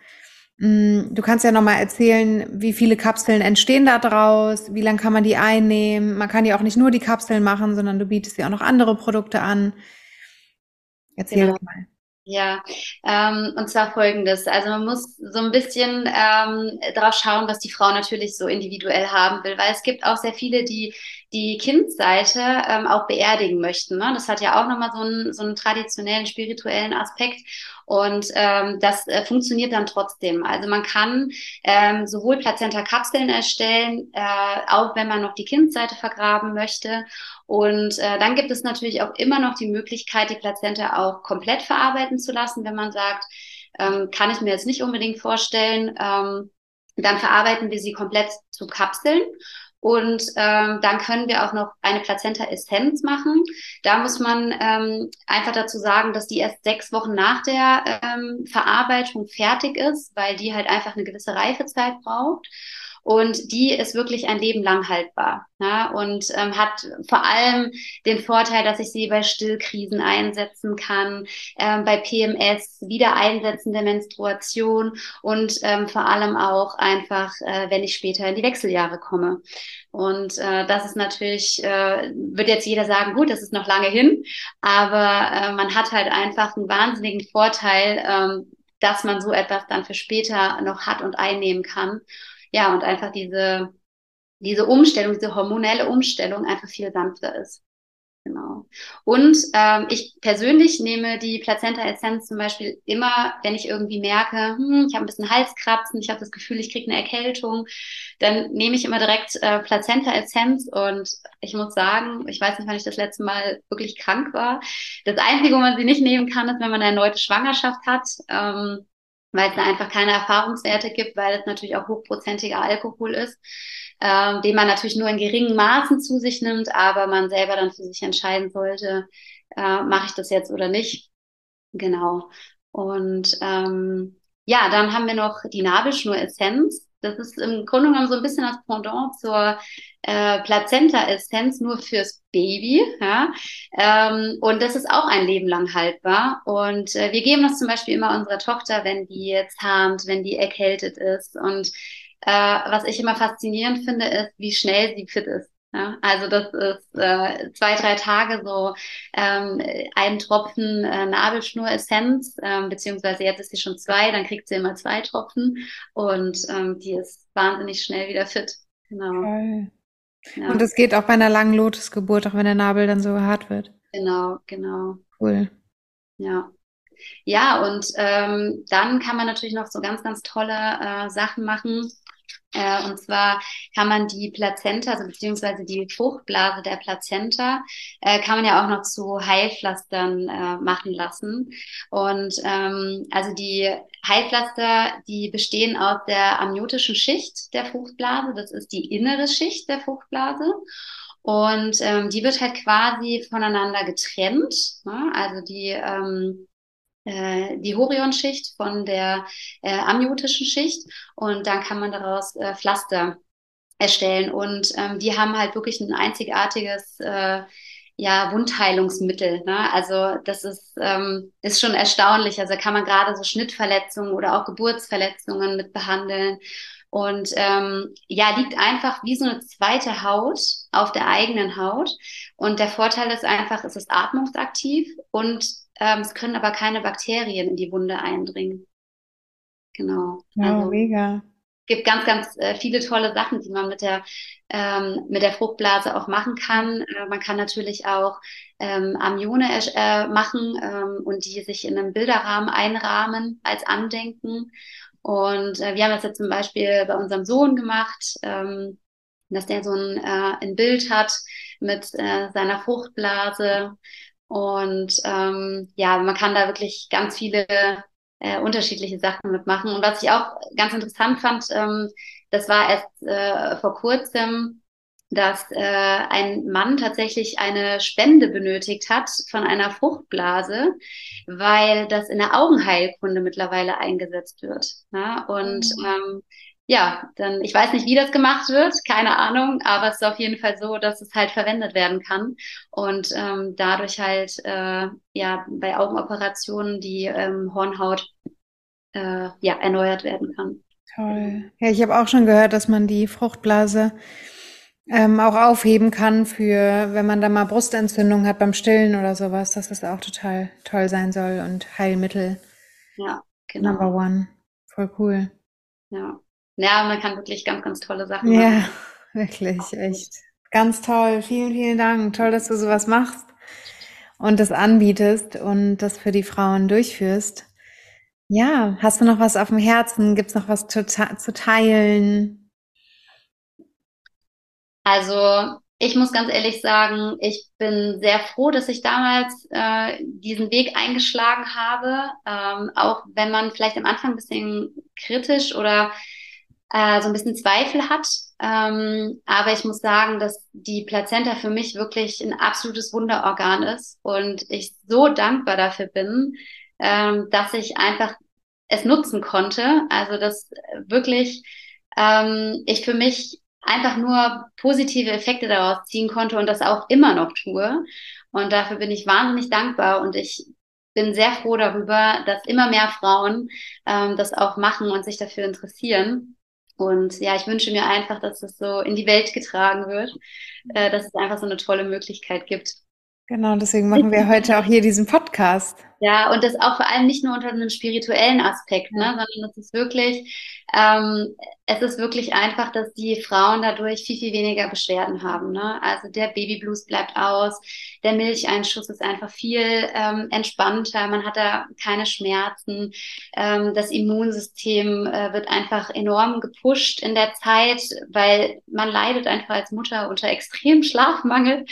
Mm, Du kannst ja nochmal erzählen, wie viele Kapseln entstehen da draus, wie lange kann man die einnehmen. Man kann ja auch nicht nur die Kapseln machen, sondern du bietest ja auch noch andere Produkte an. Erzähl Genau. mal. Ja, ähm, und zwar folgendes. Also man muss so ein bisschen ähm, drauf schauen, was die Frau natürlich so individuell haben will, weil es gibt auch sehr viele, die die Kindseite ähm, auch beerdigen möchten. Ne? Das hat ja auch nochmal so einen, so einen traditionellen, spirituellen Aspekt. Und ähm, das äh, funktioniert dann trotzdem. Also man kann ähm, sowohl Plazenta-Kapseln erstellen, äh, auch wenn man noch die Kindseite vergraben möchte. Und äh, dann gibt es natürlich auch immer noch die Möglichkeit, die Plazenta auch komplett verarbeiten zu lassen, wenn man sagt, ähm, kann ich mir jetzt nicht unbedingt vorstellen. Ähm, dann verarbeiten wir sie komplett zu Kapseln und ähm, dann können wir auch noch eine Plazenta-Essenz machen. Da muss man ähm, einfach dazu sagen, dass die erst sechs Wochen nach der ähm, Verarbeitung fertig ist, weil die halt einfach eine gewisse Reifezeit braucht. Und die ist wirklich ein Leben lang haltbar. Ja, und ähm, hat vor allem den Vorteil, dass ich sie bei Stillkrisen einsetzen kann, ähm, bei PMS, wieder einsetzende Menstruation und ähm, vor allem auch einfach, äh, wenn ich später in die Wechseljahre komme. Und äh, das ist natürlich, äh, wird jetzt jeder sagen, gut, das ist noch lange hin, aber äh, man hat halt einfach einen wahnsinnigen Vorteil, ähm, dass man so etwas dann für später noch hat und einnehmen kann ja, und einfach diese, diese Umstellung, diese hormonelle Umstellung einfach viel sanfter ist. Genau. Und ähm, ich persönlich nehme die Plazenta-Essenz zum Beispiel immer, wenn ich irgendwie merke, hm, ich habe ein bisschen Halskratzen, ich habe das Gefühl, ich kriege eine Erkältung, dann nehme ich immer direkt äh, Plazenta-Essenz und ich muss sagen, ich weiß nicht, wann ich das letzte Mal wirklich krank war. Das Einzige, wo man sie nicht nehmen kann, ist, wenn man eine erneute Schwangerschaft hat. Ähm, weil es da einfach keine Erfahrungswerte gibt, weil es natürlich auch hochprozentiger Alkohol ist, ähm, den man natürlich nur in geringen Maßen zu sich nimmt, aber man selber dann für sich entscheiden sollte, äh, mache ich das jetzt oder nicht. Genau. Und ähm, ja, dann haben wir noch die Nabelschnur-Essenz. Das ist im Grunde genommen so ein bisschen das Pendant zur äh, Plazenta-Essenz nur fürs Baby. Ja? Ähm, und das ist auch ein Leben lang haltbar. Und äh, wir geben das zum Beispiel immer unserer Tochter, wenn die jetzt harmt, wenn die erkältet ist. Und äh, was ich immer faszinierend finde, ist, wie schnell sie fit ist. Ja, also das ist äh, zwei, drei Tage so ähm, ein Tropfen äh, Nabelschnur-Essenz, ähm, beziehungsweise jetzt ist sie schon zwei, dann kriegt sie immer zwei Tropfen und ähm, die ist wahnsinnig schnell wieder fit. Genau. Okay. Ja. Und es geht auch bei einer langen Lotusgeburt, auch wenn der Nabel dann so hart wird. Genau, genau. Cool. Ja. Ja, und ähm, dann kann man natürlich noch so ganz, ganz tolle äh, Sachen machen. Äh, und zwar kann man die Plazenta, also beziehungsweise die Fruchtblase der Plazenta, äh, kann man ja auch noch zu Heilpflastern äh, machen lassen. Und ähm, also die Heilpflaster, die bestehen aus der amniotischen Schicht der Fruchtblase. Das ist die innere Schicht der Fruchtblase. Und ähm, die wird halt quasi voneinander getrennt. Ne? Also die ähm, äh, die Horion-Schicht von der äh, amniotischen Schicht und dann kann man daraus äh, Pflaster erstellen und ähm, die haben halt wirklich ein einzigartiges äh, ja, Wundheilungsmittel. Ne? Also das ist, ähm, ist schon erstaunlich. Also kann man gerade so Schnittverletzungen oder auch Geburtsverletzungen mit behandeln. Und ähm, ja, liegt einfach wie so eine zweite Haut auf der eigenen Haut. Und der Vorteil ist einfach, es ist atmungsaktiv und ähm, es können aber keine Bakterien in die Wunde eindringen. Genau. Ja, also, mega. Es gibt ganz, ganz äh, viele tolle Sachen, die man mit der, ähm, mit der Fruchtblase auch machen kann. Äh, man kann natürlich auch ähm, Amione äh, machen ähm, und die sich in einem Bilderrahmen einrahmen als Andenken. Und äh, wir haben das jetzt zum Beispiel bei unserem Sohn gemacht, ähm, dass der so ein, äh, ein Bild hat mit äh, seiner Fruchtblase und ähm, ja, man kann da wirklich ganz viele äh, unterschiedliche Sachen mitmachen. Und was ich auch ganz interessant fand, ähm, das war erst äh, vor kurzem, dass äh, ein Mann tatsächlich eine Spende benötigt hat von einer Fruchtblase, weil das in der Augenheilkunde mittlerweile eingesetzt wird. Ne? Und mhm. ähm, ja, dann, ich weiß nicht, wie das gemacht wird, keine Ahnung, aber es ist auf jeden Fall so, dass es halt verwendet werden kann und ähm, dadurch halt äh, ja bei Augenoperationen die ähm, Hornhaut äh, ja erneuert werden kann. Toll. Ja, ich habe auch schon gehört, dass man die Fruchtblase ähm, auch aufheben kann für, wenn man da mal Brustentzündung hat beim Stillen oder sowas, dass das auch total toll sein soll und Heilmittel. Ja, genau. Number one. Voll cool. Ja. Ja, man kann wirklich ganz, ganz tolle Sachen Ja, machen. wirklich, echt. Ganz toll. Vielen, vielen Dank. Toll, dass du sowas machst und das anbietest und das für die Frauen durchführst. Ja, hast du noch was auf dem Herzen? Gibt's noch was zu, zu teilen? Also ich muss ganz ehrlich sagen, ich bin sehr froh, dass ich damals äh, diesen Weg eingeschlagen habe, ähm, auch wenn man vielleicht am Anfang ein bisschen kritisch oder äh, so ein bisschen Zweifel hat. Ähm, aber ich muss sagen, dass die Plazenta für mich wirklich ein absolutes Wunderorgan ist und ich so dankbar dafür bin, ähm, dass ich einfach es nutzen konnte. Also dass wirklich ähm, ich für mich einfach nur positive Effekte daraus ziehen konnte und das auch immer noch tue. Und dafür bin ich wahnsinnig dankbar und ich bin sehr froh darüber, dass immer mehr Frauen ähm, das auch machen und sich dafür interessieren. Und ja, ich wünsche mir einfach, dass es so in die Welt getragen wird, äh, dass es einfach so eine tolle Möglichkeit gibt. Genau, deswegen machen wir heute auch hier diesen Podcast. Ja, und das auch vor allem nicht nur unter einem spirituellen Aspekt, ne, sondern es ist wirklich, ähm, es ist wirklich einfach, dass die Frauen dadurch viel, viel weniger Beschwerden haben. Ne? Also der Babyblues bleibt aus, der Milcheinschuss ist einfach viel ähm, entspannter, man hat da keine Schmerzen, ähm, das Immunsystem äh, wird einfach enorm gepusht in der Zeit, weil man leidet einfach als Mutter unter extremem Schlafmangel.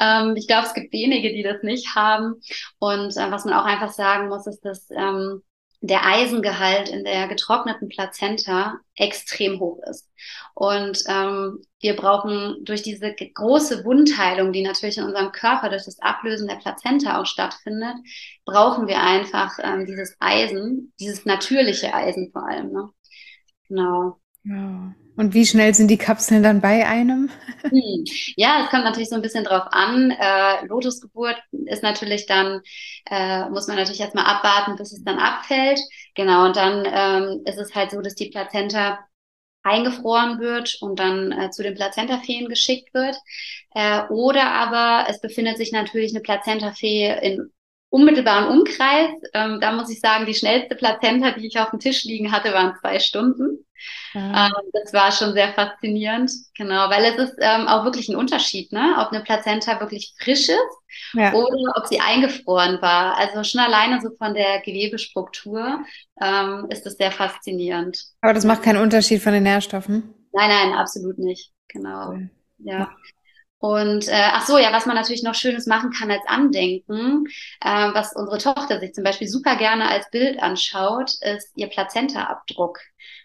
Ähm, ich glaube, es gibt wenige, die das nicht haben. Und äh, was man auch einfach sagen muss, ist, dass ähm, der Eisengehalt in der getrockneten Plazenta extrem hoch ist. Und ähm, wir brauchen durch diese große Wundheilung, die natürlich in unserem Körper durch das Ablösen der Plazenta auch stattfindet, brauchen wir einfach ähm, dieses Eisen, dieses natürliche Eisen vor allem. Ne? Genau. Ja. Und wie schnell sind die Kapseln dann bei einem? Hm. Ja, es kommt natürlich so ein bisschen drauf an. Äh, Lotusgeburt ist natürlich dann, äh, muss man natürlich erstmal abwarten, bis es dann abfällt. Genau, und dann ähm, ist es halt so, dass die Plazenta eingefroren wird und dann äh, zu den Plazentafeen geschickt wird. Äh, oder aber es befindet sich natürlich eine Plazentafee in unmittelbaren Umkreis. Ähm, da muss ich sagen, die schnellste Plazenta, die ich auf dem Tisch liegen hatte, waren zwei Stunden. Ja. Ähm, das war schon sehr faszinierend, genau, weil es ist ähm, auch wirklich ein Unterschied, ne? ob eine Plazenta wirklich frisch ist ja. oder ob sie eingefroren war. Also schon alleine so von der Gewebestruktur ähm, ist es sehr faszinierend. Aber das macht keinen Unterschied von den Nährstoffen? Nein, nein, absolut nicht. Genau. Cool. Ja. Und äh, ach so, ja, was man natürlich noch Schönes machen kann als Andenken, äh, was unsere Tochter sich zum Beispiel super gerne als Bild anschaut, ist ihr Plazenta-Abdruck.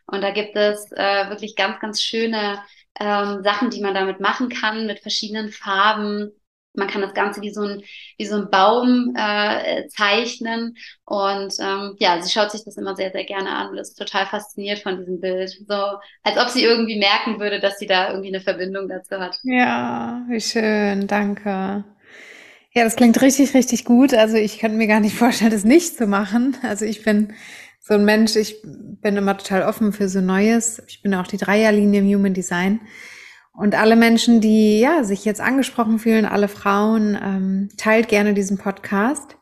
Und da gibt es äh, wirklich ganz, ganz schöne ähm, Sachen, die man damit machen kann, mit verschiedenen Farben. Man kann das Ganze wie so ein, wie so ein Baum äh, zeichnen. Und ähm, ja, sie schaut sich das immer sehr, sehr gerne an und ist total fasziniert von diesem Bild. So, als ob sie irgendwie merken würde, dass sie da irgendwie eine Verbindung dazu hat. Ja, wie schön, danke. Ja, das klingt richtig, richtig gut. Also ich könnte mir gar nicht vorstellen, das nicht zu machen. Also ich bin so ein Mensch, ich bin immer total offen für so Neues. Ich bin auch die Dreierlinie im Human Design. Und alle Menschen, die ja sich jetzt angesprochen fühlen, alle Frauen, ähm, teilt gerne diesen Podcast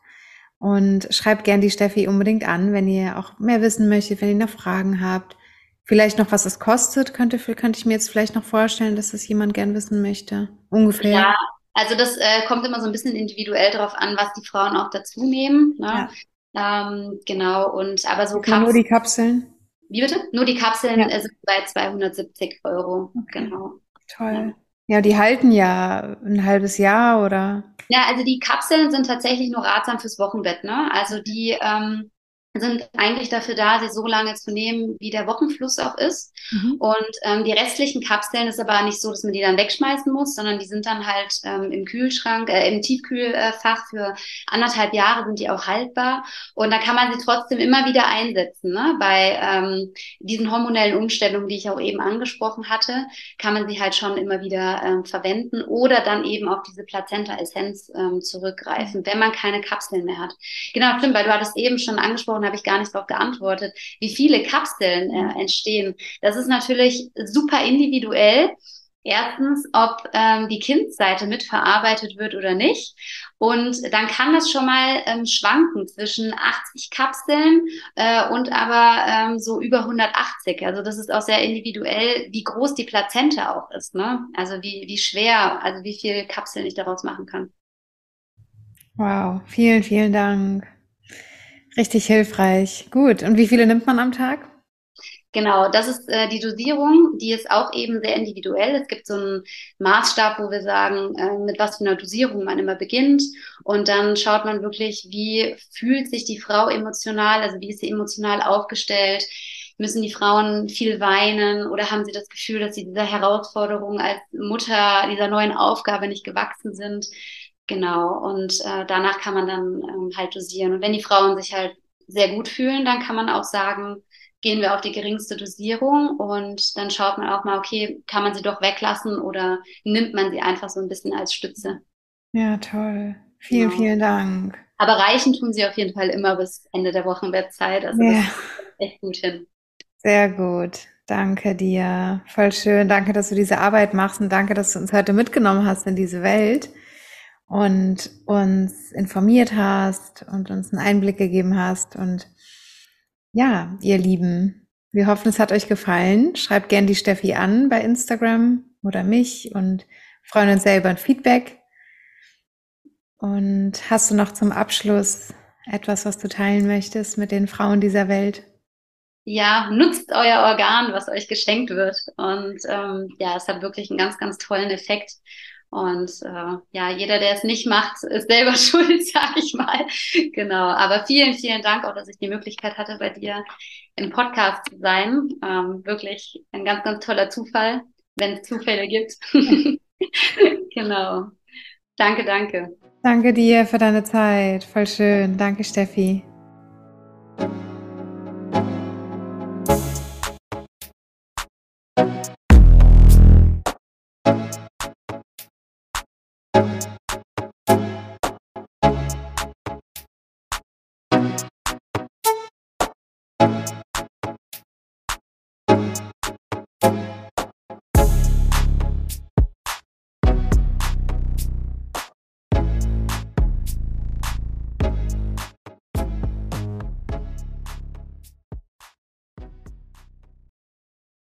und schreibt gerne die Steffi unbedingt an, wenn ihr auch mehr wissen möchtet, wenn ihr noch Fragen habt. Vielleicht noch, was es kostet, könnte, könnte ich mir jetzt vielleicht noch vorstellen, dass das jemand gern wissen möchte. Ungefähr. Ja, also das äh, kommt immer so ein bisschen individuell darauf an, was die Frauen auch dazu nehmen. Ne? Ja. Ähm, genau, und aber so Kapseln. Nur die Kapseln? Wie bitte? Nur die Kapseln ja. sind bei 270 Euro. Okay. Genau. Toll. Ja, die halten ja ein halbes Jahr oder? Ja, also die Kapseln sind tatsächlich nur ratsam fürs Wochenbett, ne? Also die ähm, sind eigentlich dafür da, sie so lange zu nehmen, wie der Wochenfluss auch ist. Mhm. Und ähm, die restlichen Kapseln ist aber nicht so, dass man die dann wegschmeißen muss, sondern die sind dann halt ähm, im Kühlschrank, äh, im Tiefkühlfach für anderthalb Jahre sind die auch haltbar. Und da kann man sie trotzdem immer wieder einsetzen. Ne? Bei ähm, diesen hormonellen Umstellungen, die ich auch eben angesprochen hatte, kann man sie halt schon immer wieder ähm, verwenden oder dann eben auf diese Plazenta-Essenz ähm, zurückgreifen, wenn man keine Kapseln mehr hat. Genau, stimmt, weil du hattest eben schon angesprochen, habe ich gar nicht darauf geantwortet, wie viele Kapseln äh, entstehen. Das ist natürlich super individuell. Erstens, ob ähm, die Kindseite mitverarbeitet wird oder nicht. Und dann kann das schon mal ähm, schwanken zwischen 80 Kapseln äh, und aber ähm, so über 180. Also das ist auch sehr individuell, wie groß die Plazente auch ist. Ne? Also wie, wie schwer, also wie viel Kapseln ich daraus machen kann. Wow, vielen, vielen Dank. Richtig hilfreich. Gut. Und wie viele nimmt man am Tag? Genau, das ist äh, die Dosierung, die ist auch eben sehr individuell. Es gibt so einen Maßstab, wo wir sagen, äh, mit was für einer Dosierung man immer beginnt. Und dann schaut man wirklich, wie fühlt sich die Frau emotional, also wie ist sie emotional aufgestellt. Müssen die Frauen viel weinen oder haben sie das Gefühl, dass sie dieser Herausforderung als Mutter, dieser neuen Aufgabe nicht gewachsen sind? Genau, und äh, danach kann man dann ähm, halt dosieren. Und wenn die Frauen sich halt sehr gut fühlen, dann kann man auch sagen, gehen wir auf die geringste Dosierung und dann schaut man auch mal, okay, kann man sie doch weglassen oder nimmt man sie einfach so ein bisschen als Stütze. Ja, toll. Vielen, genau. vielen Dank. Aber reichen tun sie auf jeden Fall immer bis Ende der Wochenbettzeit. Also ja. echt gut hin. Sehr gut. Danke dir. Voll schön. Danke, dass du diese Arbeit machst und danke, dass du uns heute mitgenommen hast in diese Welt und uns informiert hast und uns einen Einblick gegeben hast. Und ja, ihr Lieben, wir hoffen, es hat euch gefallen. Schreibt gern die Steffi an bei Instagram oder mich und freuen uns sehr über ein Feedback. Und hast du noch zum Abschluss etwas, was du teilen möchtest mit den Frauen dieser Welt? Ja, nutzt euer Organ, was euch geschenkt wird. Und ähm, ja, es hat wirklich einen ganz, ganz tollen Effekt. Und äh, ja, jeder, der es nicht macht, ist selber schuld, sag ich mal. Genau. Aber vielen, vielen Dank auch, dass ich die Möglichkeit hatte, bei dir im Podcast zu sein. Ähm, wirklich ein ganz, ganz toller Zufall, wenn es Zufälle gibt. genau. Danke, danke. Danke dir für deine Zeit. Voll schön. Danke, Steffi.